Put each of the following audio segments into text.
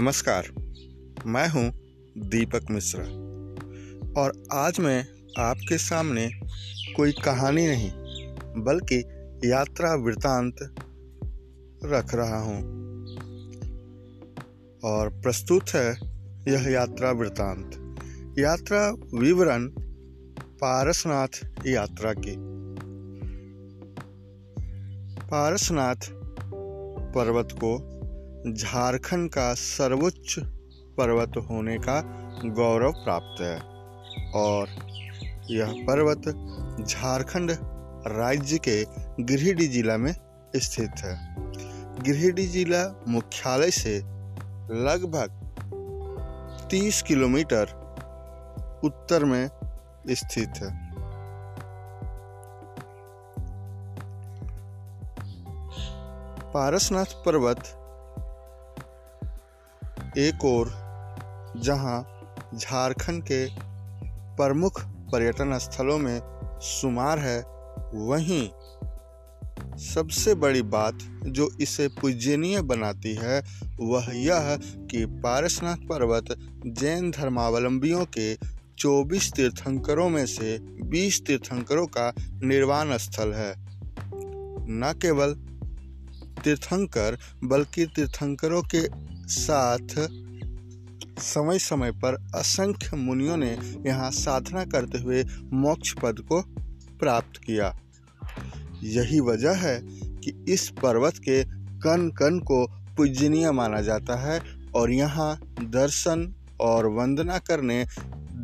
नमस्कार। मैं हूँ दीपक मिश्रा। और आज मैं आपके सामने कोई कहानी नहीं, बल्कि यात्रा वृतांत रख रहा हूँ। और प्रस्तुत है यह यात्रा वृतांत यात्रा विवरण पारसनाथ यात्रा की। पारसनाथ पर्वत को झारखंड का सर्वोच्च पर्वत होने का गौरव प्राप्त है। और यह पर्वत झारखंड राज्य के गिरिडीह जिला में स्थित है। गिरिडीह जिला मुख्यालय से लगभग 30 किलोमीटर उत्तर में स्थित है। पारसनाथ पर्वत एक और जहाँ झारखंड के प्रमुख पर्यटन स्थलों में शुमार है, वहीं सबसे बड़ी बात जो इसे पूजनीय बनाती है, वह यह कि पारसनाथ पर्वत जैन धर्मावलंबियों के 24 तीर्थंकरों में से 20 तीर्थंकरों का निर्वाण स्थल है। न केवल तीर्थंकर, बल्कि तीर्थंकरों के साथ समय समय पर असंख्य मुनियों ने यहाँ साधना करते हुए मोक्ष पद को प्राप्त किया। यही वजह है कि इस पर्वत के कन कन को पूजनीय माना जाता है और यहाँ दर्शन और वंदना करने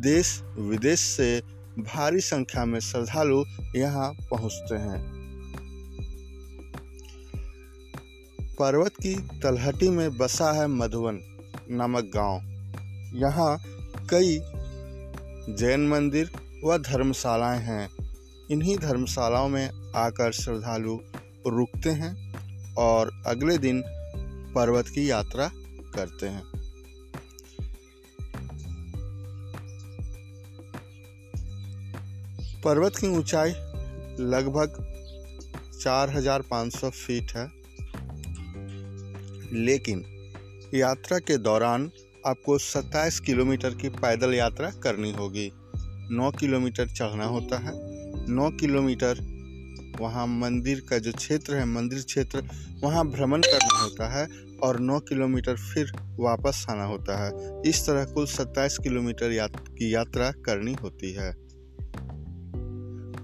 देश विदेश से भारी संख्या में श्रद्धालु यहाँ पहुँचते हैं। पर्वत की तलहटी में बसा है मधुवन नामक गाँव। यहाँ कई जैन मंदिर व धर्मशालाएँ हैं। इन्हीं धर्मशालाओं में आकर श्रद्धालु रुकते हैं और अगले दिन पर्वत की यात्रा करते हैं। पर्वत की ऊंचाई लगभग 4,500 फीट है। लेकिन यात्रा के दौरान आपको 27 किलोमीटर की पैदल यात्रा करनी होगी। 9 किलोमीटर चढ़ना होता है। 9 किलोमीटर वहाँ मंदिर का जो क्षेत्र है, मंदिर क्षेत्र, वहाँ भ्रमण करना होता है और 9 किलोमीटर फिर वापस आना होता है। इस तरह कुल 27 किलोमीटर की यात्रा करनी होती है।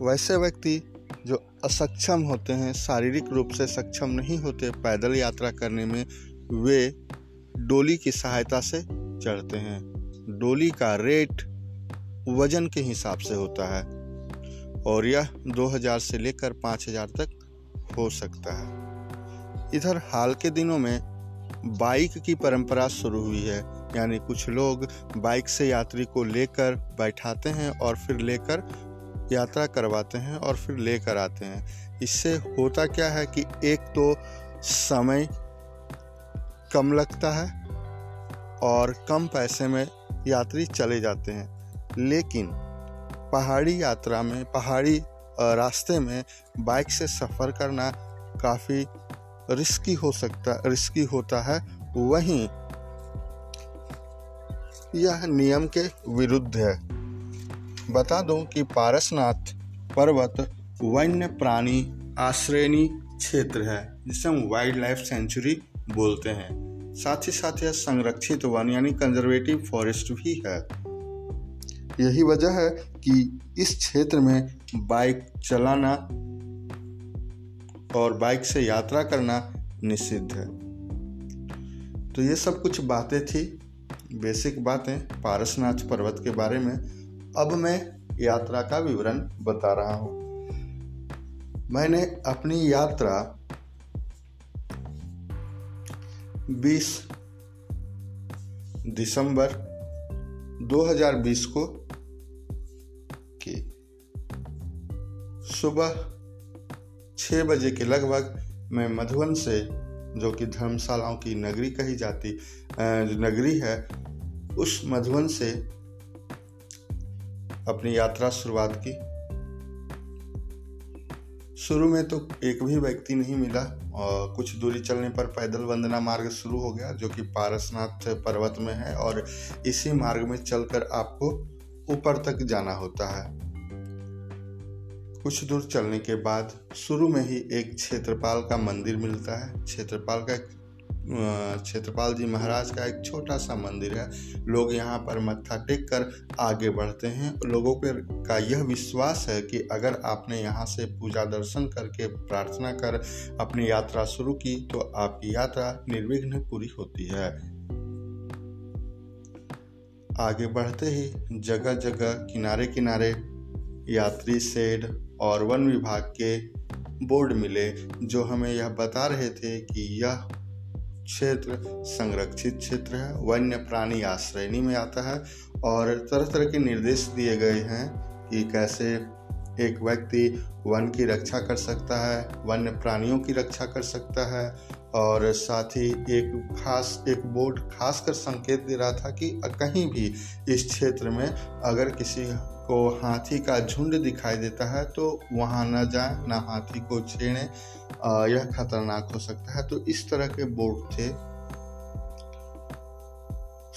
वैसे व्यक्ति जो असक्षम होते हैं, शारीरिक रूप से सक्षम नहीं होते पैदल यात्रा करने में, वे डोली की सहायता से चढ़ते हैं। डोली का रेट वज़न के हिसाब से होता है और यह 2000 से लेकर 5000 तक हो सकता है। इधर हाल के दिनों में बाइक की परंपरा शुरू हुई है, यानी कुछ लोग बाइक से यात्री को लेकर बैठाते हैं और फिर लेकर यात्रा करवाते हैं और फिर लेकर आते हैं। इससे होता क्या है कि एक तो समय कम लगता है और कम पैसे में यात्री चले जाते हैं। लेकिन पहाड़ी यात्रा में, पहाड़ी रास्ते में बाइक से सफ़र करना काफ़ी रिस्की हो सकता, रिस्की होता है। वहीं यह नियम के विरुद्ध है। बता दूँ कि पारसनाथ पर्वत वन्य प्राणी आश्रयनी क्षेत्र है, जिसे हम वाइल्ड लाइफ सेंचुरी बोलते हैं। साथ ही साथ यह संरक्षित वन, यानी कंजर्वेटिव फॉरेस्ट भी है। यही वजह है कि इस क्षेत्र में बाइक चलाना और बाइक से यात्रा करना निषिद्ध है। तो ये सब कुछ बातें थी। बेसिक बातें, पारसनाथ पर्वत के बारे में। अब मैं यात्रा का विवरण बता रहा हूँ। मैंने अपनी यात्रा 20 दिसंबर 2020 को की। सुबह छः बजे के लगभग मैं मधुबन से, जो कि धर्मशालाओं की नगरी कही जाती नगरी है, उस मधुबन से अपनी यात्रा शुरुआत की। शुरू में तो एक भी व्यक्ति नहीं मिला और कुछ दूरी चलने पर पैदल वंदना मार्ग शुरू हो गया, जो कि पारसनाथ पर्वत में है और इसी मार्ग में चलकर आपको ऊपर तक जाना होता है। कुछ दूर चलने के बाद शुरू में ही एक क्षेत्रपाल का मंदिर मिलता है। क्षेत्रपाल का एक क्षेत्रपाल जी महाराज का एक छोटा सा मंदिर है। लोग यहाँ पर मत्था टेक कर आगे बढ़ते हैं। लोगों पर का यह विश्वास है कि अगर आपने यहाँ से पूजा दर्शन करके प्रार्थना कर अपनी यात्रा शुरू की तो आपकी यात्रा निर्विघ्न पूरी होती है। आगे बढ़ते ही जगह जगह किनारे किनारे यात्री शेड और वन विभाग के बोर्ड मिले, जो हमें यह बता रहे थे कि यह क्षेत्र, संरक्षित क्षेत्र है, वन्य प्राणी आश्रयणी में आता है और तरह तरह के निर्देश दिए गए हैं कि कैसे एक व्यक्ति वन की रक्षा कर सकता है, वन्य प्राणियों की रक्षा कर सकता है और साथ ही एक खास, एक बोर्ड खास कर संकेत दे रहा था कि कहीं भी इस क्षेत्र में अगर किसी को हाथी का झुंड दिखाई देता है तो वहाँ न जाए, ना हाथी को छेड़ें। यह खतरनाक हो सकता है। तो इस तरह के बोर्ड थे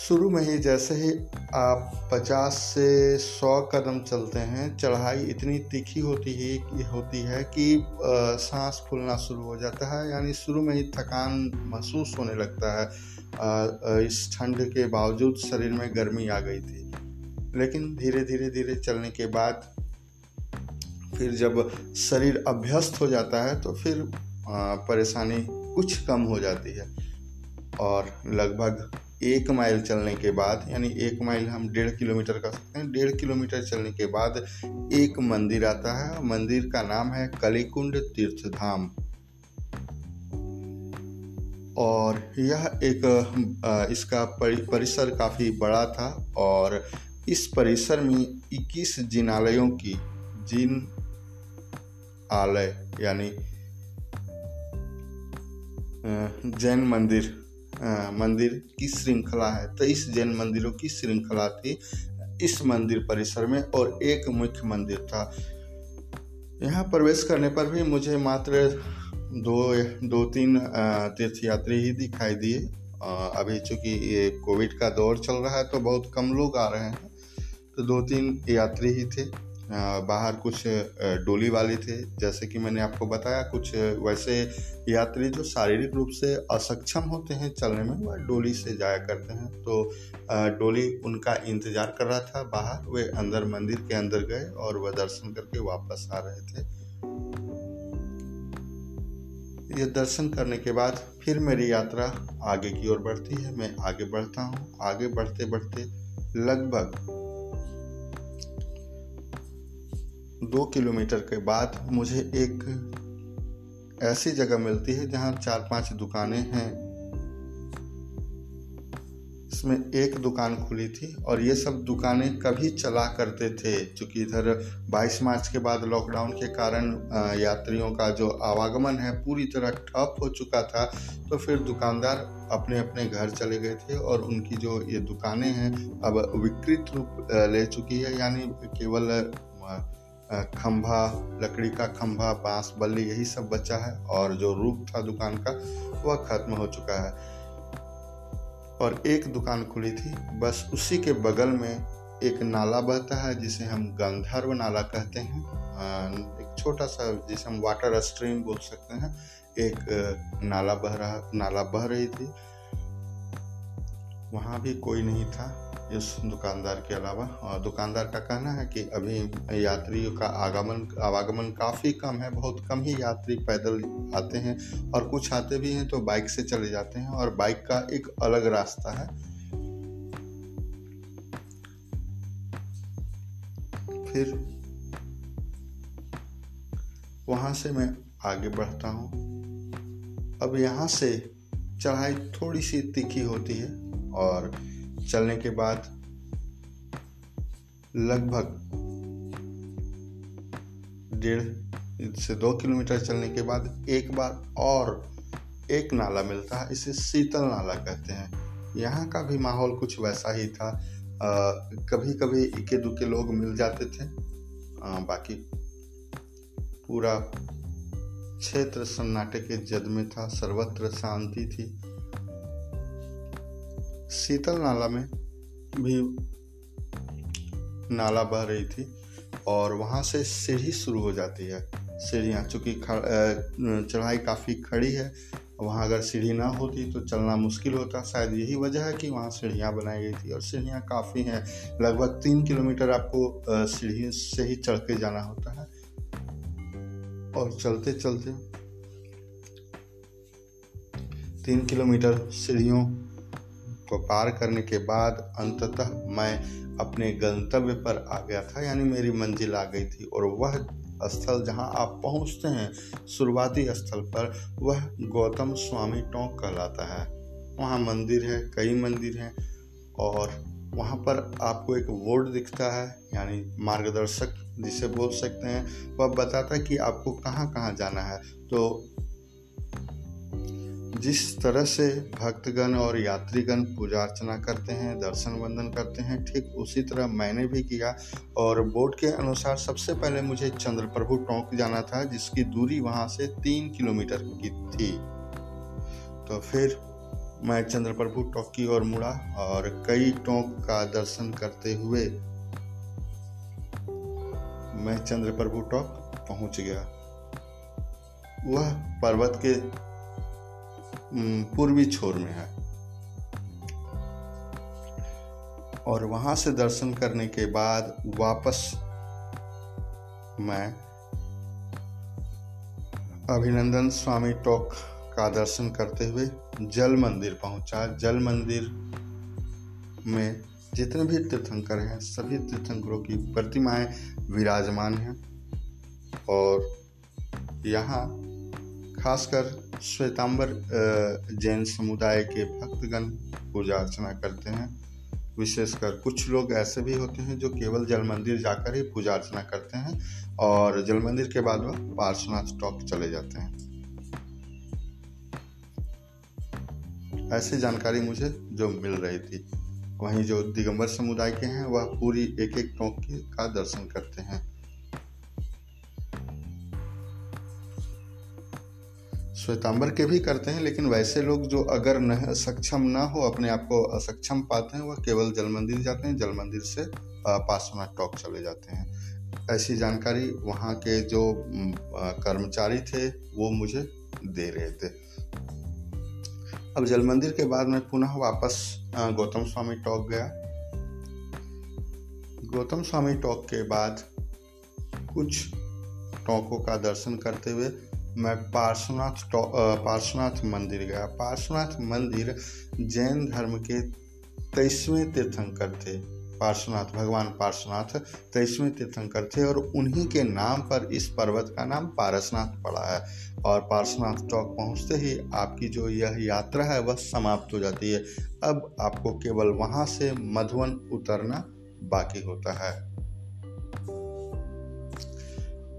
शुरू में ही जैसे ही आप 50 से 100 कदम चलते हैं, चढ़ाई इतनी तीखी होती है होती है कि सांस फूलना शुरू हो जाता है, यानी शुरू में ही थकान महसूस होने लगता है। इस ठंड के बावजूद शरीर में गर्मी आ गई थी। लेकिन धीरे धीरे धीरे चलने के बाद फिर जब शरीर अभ्यस्त हो जाता है तो फिर परेशानी कुछ कम हो जाती है। और लगभग एक माइल चलने के बाद, यानी एक माइल हम डेढ़ किलोमीटर कर सकते हैं। डेढ़ किलोमीटर चलने के बाद एक मंदिर आता है। मंदिर का नाम है कलिकुंड तीर्थ धाम और यह एक इसका परिसर काफ़ी बड़ा था और इस परिसर में 21 जिनालयों की जिन आलय, यानी जैन मंदिर मंदिर की श्रृंखला है। तेईस जैन मंदिरों की श्रृंखला थी इस मंदिर परिसर में और एक मुख्य मंदिर था। यहाँ प्रवेश करने पर भी मुझे मात्र दो दो तीन तीर्थयात्री ही दिखाई दिए। अभी चूँकि ये कोविड का दौर चल रहा है तो बहुत कम लोग आ रहे हैं। तो दो तीन यात्री ही थे। बाहर कुछ डोली वाले थे। जैसे कि मैंने आपको बताया, कुछ वैसे यात्री जो शारीरिक रूप से असक्षम होते हैं चलने में, वह डोली से जाया करते हैं। तो डोली उनका इंतज़ार कर रहा था बाहर, वे अंदर मंदिर के अंदर गए और वह दर्शन करके वापस आ रहे थे। ये दर्शन करने के बाद फिर मेरी यात्रा आगे की ओर बढ़ती है। मैं आगे बढ़ता हूँ। आगे बढ़ते बढ़ते लगभग दो किलोमीटर के बाद मुझे एक ऐसी जगह मिलती है जहाँ चार पाँच दुकानें हैं। इसमें एक दुकान खुली थी और ये सब दुकानें कभी चला करते थे, क्योंकि इधर 22 मार्च के बाद लॉकडाउन के कारण यात्रियों का जो आवागमन है पूरी तरह ठप हो चुका था तो फिर दुकानदार अपने अपने घर चले गए थे और उनकी जो ये दुकानें हैं अब विकृत रूप ले चुकी है, यानी केवल खंभा, लकड़ी का खंभा, बाँस, बल्ली, यही सब बचा है और जो रूप था दुकान का, वह खत्म हो चुका है। और एक दुकान खुली थी, बस उसी के बगल में एक नाला बहता है, जिसे हम गंधर्व नाला कहते हैं। एक छोटा सा, जिसे हम वाटर स्ट्रीम बोल सकते हैं, एक नाला बह रहा, नाला बह रही थी। वहाँ भी कोई नहीं था। इस दुकानदार के अलावा। और दुकानदार का कहना है कि अभी यात्रियों का आगमन, आवागमन काफ़ी कम है, बहुत कम ही यात्री पैदल आते हैं और कुछ आते भी हैं तो बाइक से चले जाते हैं और बाइक का एक अलग रास्ता है। फिर वहाँ से मैं आगे बढ़ता हूँ। अब यहाँ से चढ़ाई थोड़ी सी तीखी होती है और चलने के बाद लगभग डेढ़ से दो किलोमीटर चलने के बाद एक बार और एक नाला मिलता है इसे शीतल नाला कहते हैं। यहाँ का भी माहौल कुछ वैसा ही था। आ, कभी कभी इक्के दुके लोग मिल जाते थे। आ, बाकी पूरा क्षेत्र सन्नाटे के जद में था सर्वत्र शांति थी। शीतल नाला में भी नाला बह रही थी और वहाँ से सीढ़ी शुरू हो जाती है, सीढ़ियाँ। चूँकि चढ़ाई काफ़ी खड़ी है, वहाँ अगर सीढ़ी ना होती तो चलना मुश्किल होता। शायद यही वजह है कि वहाँ सीढ़ियाँ बनाई गई थी और सीढ़ियाँ काफ़ी हैं। लगभग तीन किलोमीटर आपको सीढ़ी से ही चढ़ के जाना होता है। और चलते चलते तीन किलोमीटर सीढ़ियों को पार करने के बाद अंततः मैं अपने गंतव्य पर आ गया था, यानी मेरी मंजिल आ गई थी और वह स्थल जहाँ आप पहुँचते हैं, शुरुआती स्थल पर, वह गौतम स्वामी टोंक कहलाता है। वहाँ मंदिर है, कई मंदिर हैं और वहाँ पर आपको एक बोर्ड दिखता है, यानी मार्गदर्शक जिसे बोल सकते हैं। वह बताता है कि आपको कहाँ कहाँ जाना है। तो जिस तरह से भक्तगण और यात्रीगण पूजा अर्चना करते हैं दर्शन वंदन करते हैं, ठीक उसी तरह मैंने भी किया और बोर्ड के अनुसार सबसे पहले मुझे चंद्रप्रभु टोंक जाना था, जिसकी दूरी वहाँ से तीन किलोमीटर की थी। तो फिर मैं चंद्रप्रभु टोंक की ओर मुड़ा और कई टोंक का दर्शन करते हुए मैं चंद्रप्रभु टोंक पहुँच गया। वह पर्वत के पूर्वी छोर में है। और वहाँ से दर्शन करने के बाद वापस मैं अभिनंदन स्वामी टॉक का दर्शन करते हुए जल मंदिर पहुँचा। जल मंदिर में जितने भी तीर्थंकर हैं, सभी तीर्थंकरों की प्रतिमाएँ विराजमान हैं। और यहाँ खासकर श्वेतांबर जैन समुदाय के भक्तगण पूजा अर्चना करते हैं। विशेषकर कुछ लोग ऐसे भी होते हैं जो केवल जल मंदिर जाकर ही पूजा अर्चना करते हैं और जल मंदिर के बाद वह पार्श्वनाथ टॉक चले जाते हैं। ऐसी जानकारी मुझे जो मिल रही थी, वहीं जो दिगंबर समुदाय के हैं, वह पूरी एक एक टोंक का दर्शन करते हैं। श्वेतांबर के भी करते हैं, लेकिन वैसे लोग जो अगर न सक्षम ना हो, अपने आप को असक्षम पाते हैं, वह केवल जल मंदिर जाते हैं, जल मंदिर से पार्श्वनाथ टॉक चले जाते हैं। ऐसी जानकारी वहाँ के जो कर्मचारी थे, वो मुझे दे रहे थे। अब जल मंदिर के बाद मैं पुनः वापस गौतम स्वामी टॉक गया। गौतम स्वामी टॉक के बाद कुछ टॉकों का दर्शन करते हुए मैं पार्श्वनाथ पार्श्वनाथ मंदिर गया। पार्श्वनाथ मंदिर जैन धर्म के तेईसवें तीर्थंकर थे। पार्श्वनाथ, भगवान पार्श्वनाथ तेईसवें तीर्थंकर थे और उन्हीं के नाम पर इस पर्वत का नाम पारसनाथ पड़ा है। और पार्श्वनाथ चौक पहुँचते ही आपकी जो यह यात्रा है, वह समाप्त हो जाती है। अब आपको केवल वहाँ से मधुवन उतरना बाकी होता है।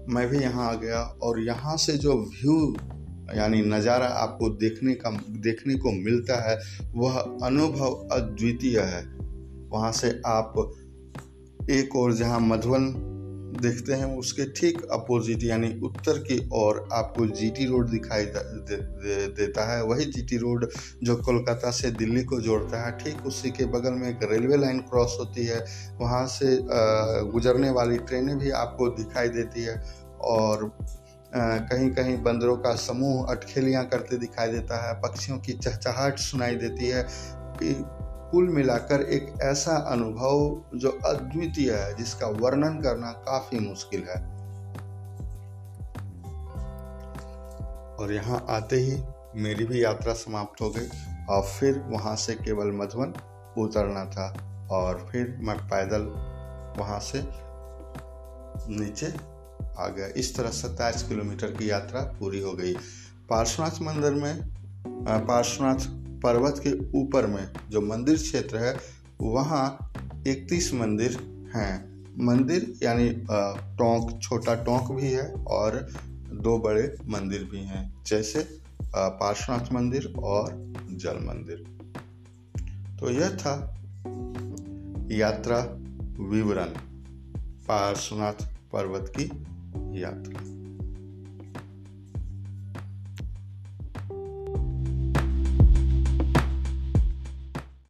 मैं भी यहाँ आ गया और यहाँ से जो व्यू यानी नज़ारा आपको देखने का, देखने को मिलता है, वह अनुभव अद्वितीय है। वहाँ से आप एक और जहाँ मधुबन देखते हैं उसके ठीक अपोजिट, यानी उत्तर की ओर आपको जीटी रोड दिखाई देता है। वही जीटी रोड जो कोलकाता से दिल्ली को जोड़ता है, ठीक उसी के बगल में एक रेलवे लाइन क्रॉस होती है। वहाँ से गुजरने वाली ट्रेनें भी आपको दिखाई देती है और कहीं कहीं बंदरों का समूह अटखेलियाँ करते दिखाई देता है। पक्षियों की चहचहाट सुनाई देती है कुल मिलाकर एक ऐसा अनुभव जो अद्वितीय है, जिसका वर्णन करना काफ़ी मुश्किल है। और यहाँ आते ही मेरी भी यात्रा समाप्त हो गई, और फिर वहाँ से केवल मधुबन उतरना था, और फिर मैं पैदल वहाँ से नीचे आ गया। इस तरह सत्ताईस किलोमीटर की यात्रा पूरी हो गई। पार्श्वनाथ मंदिर में पार्श्वनाथ पर्वत के ऊपर में, जो मंदिर क्षेत्र है, वहाँ इकतीस मंदिर हैं। मंदिर यानी टोंक, छोटा टोंक भी है और दो बड़े मंदिर भी हैं, जैसे पार्श्वनाथ मंदिर और जल मंदिर। तो यह था यात्रा विवरण, पार्श्वनाथ पर्वत की यात्रा।